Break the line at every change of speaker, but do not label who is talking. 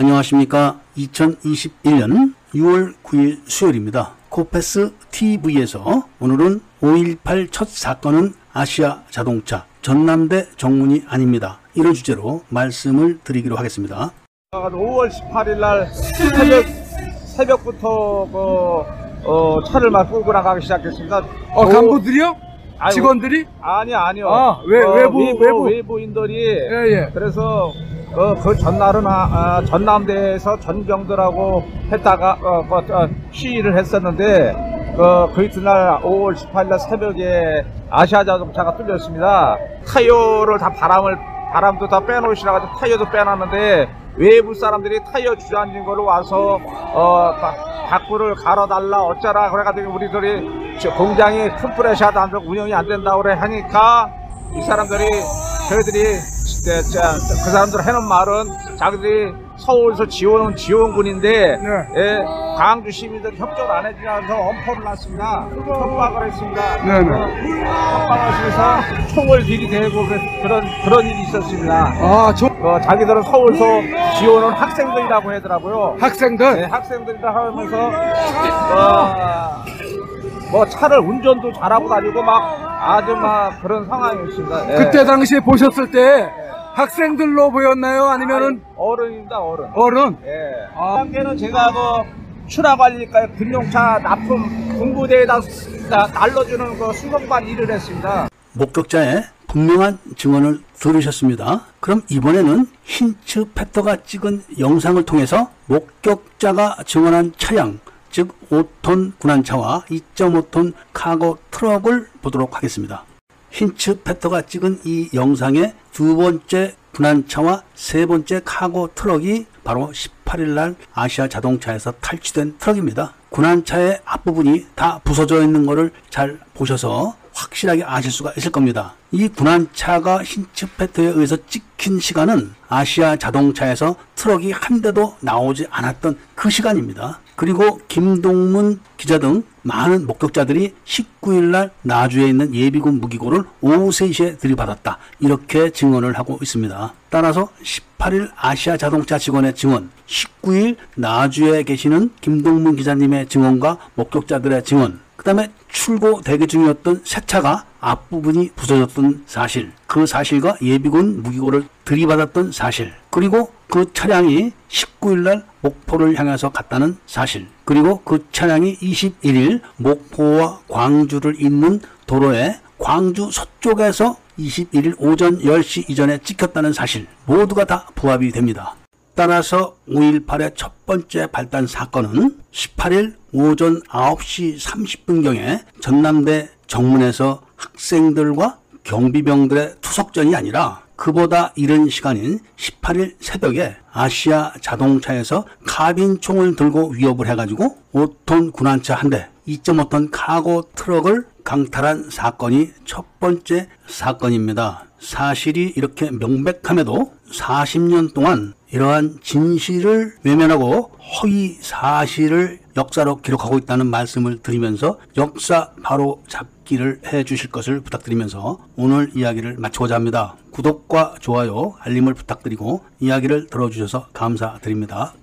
안녕하십니까. 2021년 6월 9일 수요일입니다. 코페스 TV에서 오늘은 5.18 첫 사건은 아시아 자동차 전남대 정문이 아닙니다. 이런 주제로 말씀을 드리기로 하겠습니다.
5월 18일 날 새벽, 새벽부터 그, 어, 차를 막 끌고 나가기 시작했습니다.
어, 간부들이요?
아유,
직원들이?
아니, 아니요.
아, 외-
어,
외부,
외부,
외부.
외부인들이.
예, 예.
그래서 그, 그 전날은 아, 아, 전남대에서 전경들하고 했다가 어, 그, 어, 시위를 했었는데 그, 그 이튿날 5월 18일 날 새벽에 아시아 자동차가 뚫렸습니다. 타이어를 다 바람을 바람도 다 빼놓으시라 가지고 타이어도 빼놨는데 외부 사람들이 타이어 주저앉은 걸로 와서 어 바- 바꾸를 갈아달라 어쩌라 그래가지고 우리들이 저 공장이 큰 프레셔도 안 되고 운영이 안 된다고 그래 하니까 이 사람들이 저희들이 저, 저, 그 사람들 해놓은 말은 자기들이 서울에서 지원은 지원군인데
네.
예, 광주 시민들이 협조를 안 해주면서 엄포를 놨습니다. 협박을 했습니다.
네, 네.
어, 협박을 하면서 총을 들이대고 그런 그런 일이 있었습니다.
아, 저
어, 자기들은 서울서 지원은 학생들이라고 하더라고요. 네,
학생들?
학생들이라 하면서 어, 뭐 차를 운전도 잘하고 다니고 막 아주 막 그런 상황이었습니다. 예.
그때 당시에 보셨을 때 학생들로 보였나요? 아니면은
어른입니다 어른.
어른?
예.
아.
당시에는 제가 그 출하관리니까 군용차 납품 군부대에다 나- 날려주는 그 수송반 일을 했습니다.
목격자의 분명한 증언을 들으셨습니다. 그럼 이번에는 힌츠 패터가 찍은 영상을 통해서 목격자가 증언한 차량, 즉 5톤 군납차와 2.5톤 카고 트럭을 보도록 하겠습니다. 힌츠페터가 찍은 이 영상의 두 번째 군납차와 세 번째 카고 트럭이 바로 18일 날 아시아 자동차에서 탈취된 트럭입니다. 군납차의 앞부분이 다 부서져 있는 것을 잘 보셔서 확실하게 아실 수가 있을 겁니다. 이 군납차가 힌츠페터에 의해서 찍힌 시간은 아시아 자동차에서 트럭이 한 대도 나오지 않았던 그 시간입니다. 그리고 김동문 기자 등 많은 목격자들이 19일 날 나주에 있는 예비군 무기고를 오후 3시에 들이받았다. 이렇게 증언을 하고 있습니다. 따라서 18일 아시아 자동차 직원의 증언, 19일 나주에 계시는 김동문 기자님의 증언과 목격자들의 증언, 그 다음에 출고 대기 중이었던 새 차가 앞부분이 부서졌던 사실, 그 사실과 예비군 무기고를 들이받았던 사실, 그리고 그 차량이 19일날 목포를 향해서 갔다는 사실, 그리고 그 차량이 21일 목포와 광주를 잇는 도로에 광주 서쪽에서 21일 오전 10시 이전에 찍혔다는 사실, 모두가 다 부합이 됩니다. 따라서 5.18의 첫 번째 발단 사건은 18일 오전 9시 30분경에 전남대 정문에서 학생들과 경비병들의 투석전이 아니라 그보다 이른 시간인 18일 새벽에 아시아 자동차에서 카빈 총을 들고 위협을 해가지고 5톤 군안차 한 대, 2.5톤 카고 트럭을 강탈한 사건이 첫 번째 사건입니다. 사실이 이렇게 명백함에도 40년 동안 이러한 진실을 외면하고 허위 사실을 역사로 기록하고 있다는 말씀을 드리면서 역사 바로 잡 기를 해 주실 것을 부탁드리면서 오늘 이야기를 마치고자 합니다. 구독과 좋아요, 알림을 부탁드리고 이야기를 들어주셔서 감사드립니다.